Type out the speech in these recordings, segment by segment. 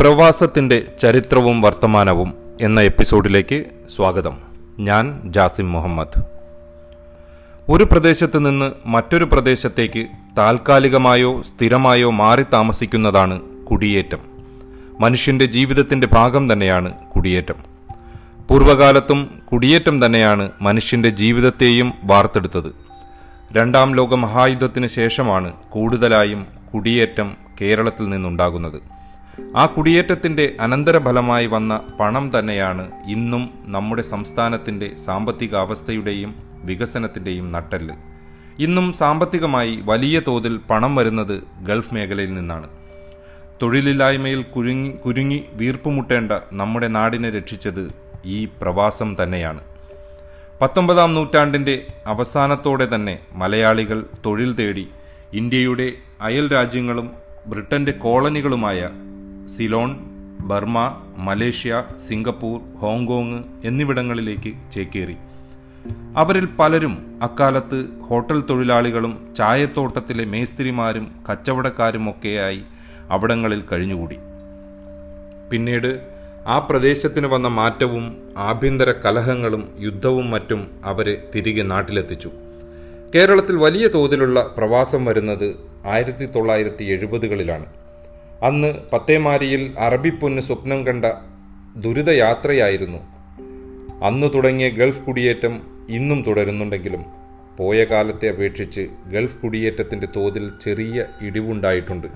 പ്രവാസത്തിന്റെ ചരിത്രവും വർത്തമാനവും എന്ന എപ്പിസോഡിലേക്ക് സ്വാഗതം. ഞാൻ ജാസിം മുഹമ്മദ്. ഒരു പ്രദേശത്ത് നിന്ന് മറ്റൊരു പ്രദേശത്തേക്ക് താൽക്കാലികമായോ സ്ഥിരമായോ മാറി താമസിക്കുന്നതാണ് കുടിയേറ്റം. മനുഷ്യന്റെ ജീവിതത്തിന്റെ ഭാഗം തന്നെയാണ് കുടിയേറ്റം. പൂർവകാലത്തും കുടിയേറ്റം തന്നെയാണ് മനുഷ്യന്റെ ജീവിതത്തെയും വാർത്തെടുത്തത്. രണ്ടാം ലോക മഹായുദ്ധത്തിന് ശേഷമാണ് കൂടുതലായും കുടിയേറ്റം കേരളത്തിൽ നിന്നുണ്ടാകുന്നത്. ആ കുടിയേറ്റത്തിന്റെ അനന്തരഫലമായി വന്ന പണം തന്നെയാണ് ഇന്നും നമ്മുടെ സംസ്ഥാനത്തിന്റെ സാമ്പത്തിക അവസ്ഥയുടെയും വികസനത്തിന്റെയും നട്ടെല്ല്. ഇന്നും സാമ്പത്തികമായി വലിയ തോതിൽ പണം വരുന്നത് ഗൾഫ് മേഖലയിൽ നിന്നാണ്. തൊഴിലില്ലായ്മയിൽ കുരുങ്ങി കുരുങ്ങി വീർപ്പുമുട്ടേണ്ട നമ്മുടെ നാടിനെ രക്ഷിച്ചത് ഈ പ്രവാസം തന്നെയാണ്. പത്തൊമ്പതാം നൂറ്റാണ്ടിന്റെ അവസാനത്തോടെ തന്നെ മലയാളികൾ തൊഴിൽ തേടി ഇന്ത്യയുടെ അയൽ രാജ്യങ്ങളും ബ്രിട്ടന്റെ കോളനികളുമായ Ceylon Burma Malaysia Singapore Hong Kong എന്നിവിടങ്ങളിലേക്ക് ചേക്കേറി. അവരിൽ പലരും അക്കാലത്ത് ഹോട്ടൽ തൊഴിലാളികളും ചായത്തോട്ടത്തിലെ മേസ്തിരിമാരും കച്ചവടക്കാരുമൊക്കെയായി അവിടങ്ങളിൽ കഴിഞ്ഞുകൂടി. പിന്നീട് ആ പ്രദേശത്തിന് വന്ന മാറ്റവും ആഭ്യന്തര കലഹങ്ങളും യുദ്ധവും മറ്റും അവരെ തിരികെ നാട്ടിലെത്തിച്ചു. കേരളത്തിൽ വലിയ തോതിലുള്ള പ്രവാസം വരുന്നത് ആയിരത്തി തൊള്ളായിരത്തി എഴുപതുകളിലാണ് അന്ന് പത്തേമാരിയിൽ അറബിപ്പൊന്ന് സ്വപ്നം കണ്ട ദുരിതയാത്രയായിരുന്നു. അന്ന് തുടങ്ങിയ ഗൾഫ് കുടിയേറ്റം ഇന്നും തുടരുന്നുണ്ടെങ്കിലും പോയ കാലത്തെ അപേക്ഷിച്ച് ഗൾഫ് കുടിയേറ്റത്തിന്റെ തോതിൽ ചെറിയ ഇടിവുണ്ടായിട്ടുണ്ട്.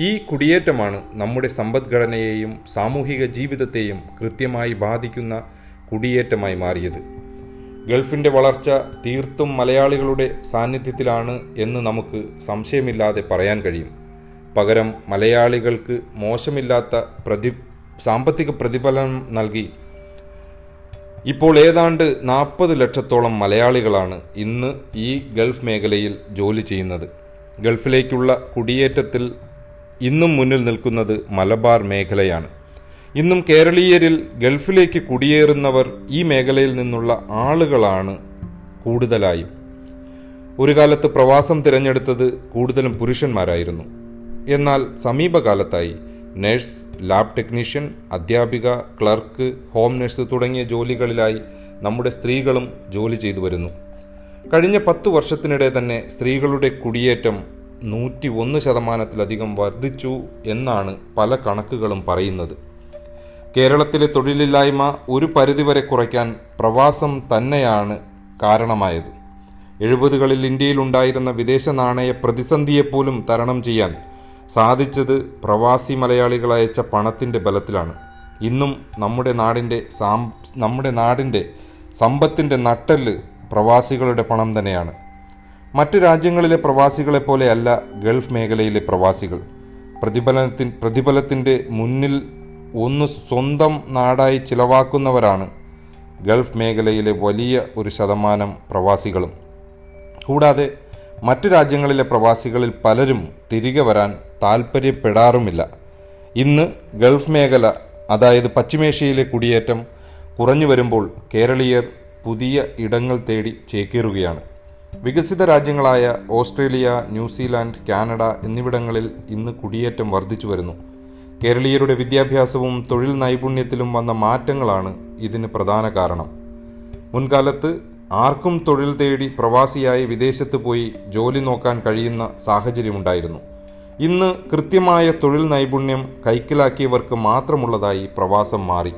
ഈ കുടിയേറ്റമാണ് നമ്മുടെ സമ്പദ്ഘടനയെയും സാമൂഹിക ജീവിതത്തെയും കൃത്യമായി ബാധിക്കുന്ന കുടിയേറ്റമായി മാറിയത്. ഗൾഫിന്റെ വളർച്ച തീർത്തും മലയാളികളുടെ സാന്നിധ്യത്തിലാണ് എന്ന് നമുക്ക് സംശയമില്ലാതെ പറയാൻ കഴിയും. പകരം മലയാളികൾക്ക് മോശമില്ലാത്ത പ്രതി സാമ്പത്തിക പ്രതിഫലനം നൽകി. ഇപ്പോൾ ഏതാണ്ട് നാൽപ്പത് ലക്ഷത്തോളം മലയാളികളാണ് ഇന്ന് ഈ ഗൾഫ് മേഖലയിൽ ജോലി ചെയ്യുന്നത്. ഗൾഫിലേക്കുള്ള കുടിയേറ്റത്തിൽ ഇന്നും മുന്നിൽ നിൽക്കുന്നത് മലബാർ മേഖലയാണ്. ഇന്നും കേരളീയരിൽ ഗൾഫിലേക്ക് കുടിയേറുന്നവർ ഈ മേഖലയിൽ നിന്നുള്ള ആളുകളാണ് കൂടുതലായും. ഒരു കാലത്ത് പ്രവാസം തിരഞ്ഞെടുത്തത് കൂടുതലും പുരുഷന്മാരായിരുന്നു. എന്നാൽ സമീപകാലത്തായി നഴ്സ് ലാബ് ടെക്നീഷ്യൻ അധ്യാപിക ക്ലർക്ക് ഹോം നഴ്സ് തുടങ്ങിയ ജോലികളിലായി നമ്മുടെ സ്ത്രീകളും ജോലി ചെയ്തു വരുന്നു. കഴിഞ്ഞ പത്തു വർഷത്തിനിടെ തന്നെ സ്ത്രീകളുടെ കുടിയേറ്റം നൂറ്റി ഒന്ന് ശതമാനത്തിലധികം വർദ്ധിച്ചു എന്നാണ് പല കണക്കുകളും പറയുന്നത്. കേരളത്തിലെ തൊഴിലില്ലായ്മ ഒരു പരിധിവരെ കുറയ്ക്കാൻ പ്രവാസം തന്നെയാണ് കാരണമായത്. എഴുപതുകളിൽ ഇന്ത്യയിലുണ്ടായിരുന്ന വിദേശ നാണയ പ്രതിസന്ധിയെപ്പോലും തരണം ചെയ്യാൻ സാധിച്ചത് പ്രവാസി മലയാളികൾ അയച്ച പണത്തിന്റെ ബലത്തിലാണ്. ഇന്നും നമ്മുടെ നാടിന്റെ സാം നമ്മുടെ നാടിന്റെ സമ്പത്തിന്റെ നട്ടെല്ല് പ്രവാസികളുടെ പണം തന്നെയാണ്. മറ്റു രാജ്യങ്ങളിലെ പ്രവാസികളെ പോലെയല്ല ഗൾഫ് മേഖലയിലെ പ്രവാസികൾ. പ്രതിഫലനത്തിൻ പ്രതിഫലത്തിന്റെ മുന്നിൽ ഒന്ന് സ്വന്തം നാടായി ചിലവാക്കുന്നവരാണ് ഗൾഫ് മേഖലയിലെ വലിയ ഒരു ശതമാനം പ്രവാസികളും. കൂടാതെ മറ്റു രാജ്യങ്ങളിലെ പ്രവാസികളിൽ പലരും തിരികെ വരാൻ താൽപ്പര്യപ്പെടാറുമില്ല ഇന്ന് ഗൾഫ് മേഖല അതായത് പശ്ചിമേഷ്യയിലെ കുടിയേറ്റം കുറഞ്ഞു വരുമ്പോൾ കേരളീയർ പുതിയ ഇടങ്ങൾ തേടി ചേക്കേറുകയാണ്. വികസിത രാജ്യങ്ങളായ ഓസ്ട്രേലിയ ന്യൂസിലാൻഡ് കാനഡ എന്നിവിടങ്ങളിൽ ഇന്ന് കുടിയേറ്റം വർദ്ധിച്ചു വരുന്നു. കേരളീയരുടെ വിദ്യാഭ്യാസവും തൊഴിൽ നൈപുണ്യത്തിലും വന്ന മാറ്റങ്ങളാണ് ഇതിന് പ്രധാന കാരണം. മുൻകാലത്ത് ആർക്കും തൊഴിൽ തേടി പ്രവാസിയായി വിദേശത്ത് പോയി ജോലി നോക്കാൻ കഴിയുന്ന സാഹചര്യമുണ്ടായിരുന്നു. ഇന്ന് കൃത്യമായ തൊഴിൽ നൈപുണ്യം കൈക്കലാക്കിയവർക്ക് മാത്രമുള്ളതായി പ്രവാസം മാറി.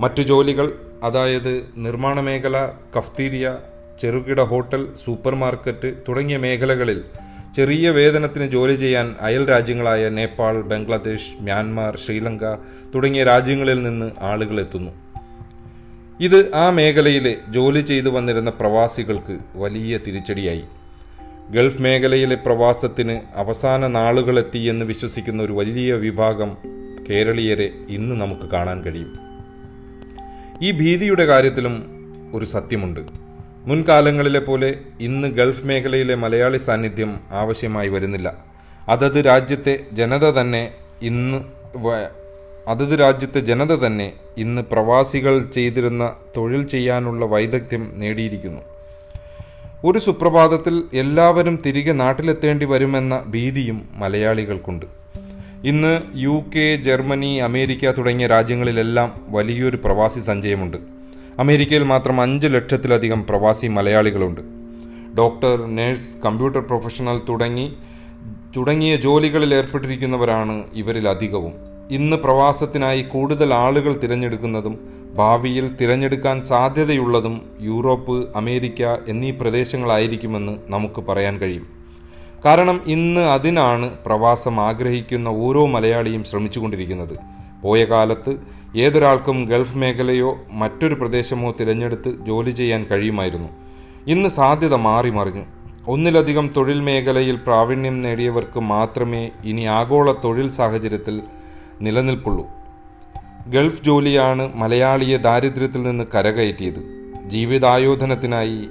മറ്റു ജോലികൾ അതായത് നിർമ്മാണ മേഖല കഫ്തീരിയ ചെറുകിട ഹോട്ടൽ സൂപ്പർ മാർക്കറ്റ് തുടങ്ങിയ മേഖലകളിൽ ചെറിയ വേതനത്തിന് ജോലി ചെയ്യാൻ അയൽ രാജ്യങ്ങളായ നേപ്പാൾ ബംഗ്ലാദേശ് മ്യാൻമാർ ശ്രീലങ്ക തുടങ്ങിയ രാജ്യങ്ങളിൽ നിന്ന് ആളുകൾ എത്തുന്നു. ഇത് ആ മേഖലയിലെ ജോലി ചെയ്തു വന്നിരുന്ന പ്രവാസികൾക്ക് വലിയ തിരിച്ചടിയായി. ഗൾഫ് മേഖലയിലെ പ്രവാസത്തിന് അവസാന നാളുകളെത്തി എന്ന് വിശ്വസിക്കുന്ന ഒരു വലിയ വിഭാഗം കേരളീയരെ ഇന്ന് നമുക്ക് കാണാൻ കഴിയും. ഈ ഭീതിയുടെ കാര്യത്തിലും ഒരു സത്യമുണ്ട്. മുൻകാലങ്ങളിലെ പോലെ ഇന്ന് ഗൾഫ് മേഖലയിലെ മലയാളി സാന്നിധ്യം ആവശ്യമായി വരുന്നില്ല. അതത് രാജ്യത്തെ ജനത തന്നെ ഇന്ന് അതത് രാജ്യത്തെ ജനത തന്നെ ഇന്ന് പ്രവാസികൾ ചെയ്തിരുന്ന തൊഴിൽ ചെയ്യാനുള്ള വൈദഗ്ധ്യം നേടിയിരിക്കുന്നു. ഒരു സുപ്രഭാതത്തിൽ എല്ലാവരും തിരികെ നാട്ടിലെത്തേണ്ടി വരുമെന്ന ഭീതിയും മലയാളികൾക്കുണ്ട്. ഇന്ന് യു കെ ജർമ്മനി അമേരിക്ക തുടങ്ങിയ രാജ്യങ്ങളിലെല്ലാം വലിയൊരു പ്രവാസി സഞ്ചയമുണ്ട്. അമേരിക്കയിൽ മാത്രം അഞ്ച് ലക്ഷത്തിലധികം പ്രവാസി മലയാളികളുണ്ട്. ഡോക്ടർ നഴ്സ് കമ്പ്യൂട്ടർ പ്രൊഫഷണൽ തുടങ്ങി തുടങ്ങിയ ജോലികളിൽ ഏർപ്പെട്ടിരിക്കുന്നവരാണ് ഇവരിൽ അധികവും ഇന്ന് പ്രവാസത്തിനായി കൂടുതൽ ആളുകൾ തിരഞ്ഞെടുക്കുന്നതും ഭാവിയിൽ തിരഞ്ഞെടുക്കാൻ സാധ്യതയുള്ളതും യൂറോപ്പ് അമേരിക്ക എന്നീ പ്രദേശങ്ങളായിരിക്കുമെന്ന് നമുക്ക് പറയാൻ കഴിയും. കാരണം ഇന്ന് അതിനാണ് പ്രവാസം ആഗ്രഹിക്കുന്ന ഓരോ മലയാളിയും ശ്രമിച്ചുകൊണ്ടിരിക്കുന്നത്. പോയ കാലത്ത് ഏതൊരാൾക്കും ഗൾഫ് മേഖലയോ മറ്റൊരു പ്രദേശമോ തിരഞ്ഞെടുത്ത് ജോലി ചെയ്യാൻ കഴിയുമായിരുന്നു. ഇന്ന് സാധ്യത മാറി മറിഞ്ഞു. ഒന്നിലധികം തൊഴിൽ മേഖലയിൽ പ്രാവീണ്യം നേടിയവർക്ക് മാത്രമേ ഇനി ആഗോള തൊഴിൽ സാഹചര്യത്തിൽ നിലനിൽപ്പുള്ളൂ ഗൾഫ് ജോലിയാണ് മലയാളിയെ ദാരിദ്ര്യത്തിൽ നിന്ന് കരകയറ്റിയത്. ജീവിതായോധനത്തിനായി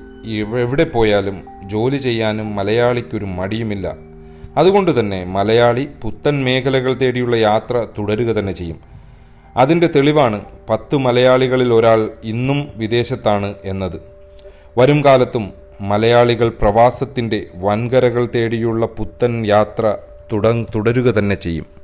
എവിടെ പോയാലും ജോലി ചെയ്യാനും മലയാളിക്കൊരു മടിയുമില്ല. അതുകൊണ്ട് തന്നെ മലയാളി പുത്തൻ മേഖലകൾ തേടിയുള്ള യാത്ര തുടരുക തന്നെ ചെയ്യും. അതിന്റെ തെളിവാണ് പത്ത് മലയാളികളിൽ ഒരാൾ ഇന്നും വിദേശത്താണ് എന്നത്. വരും കാലത്തും മലയാളികൾ പ്രവാസത്തിന്റെ വൻകരകൾ തേടിയുള്ള പുത്തൻ യാത്ര തുട തുടരുക തന്നെ ചെയ്യും.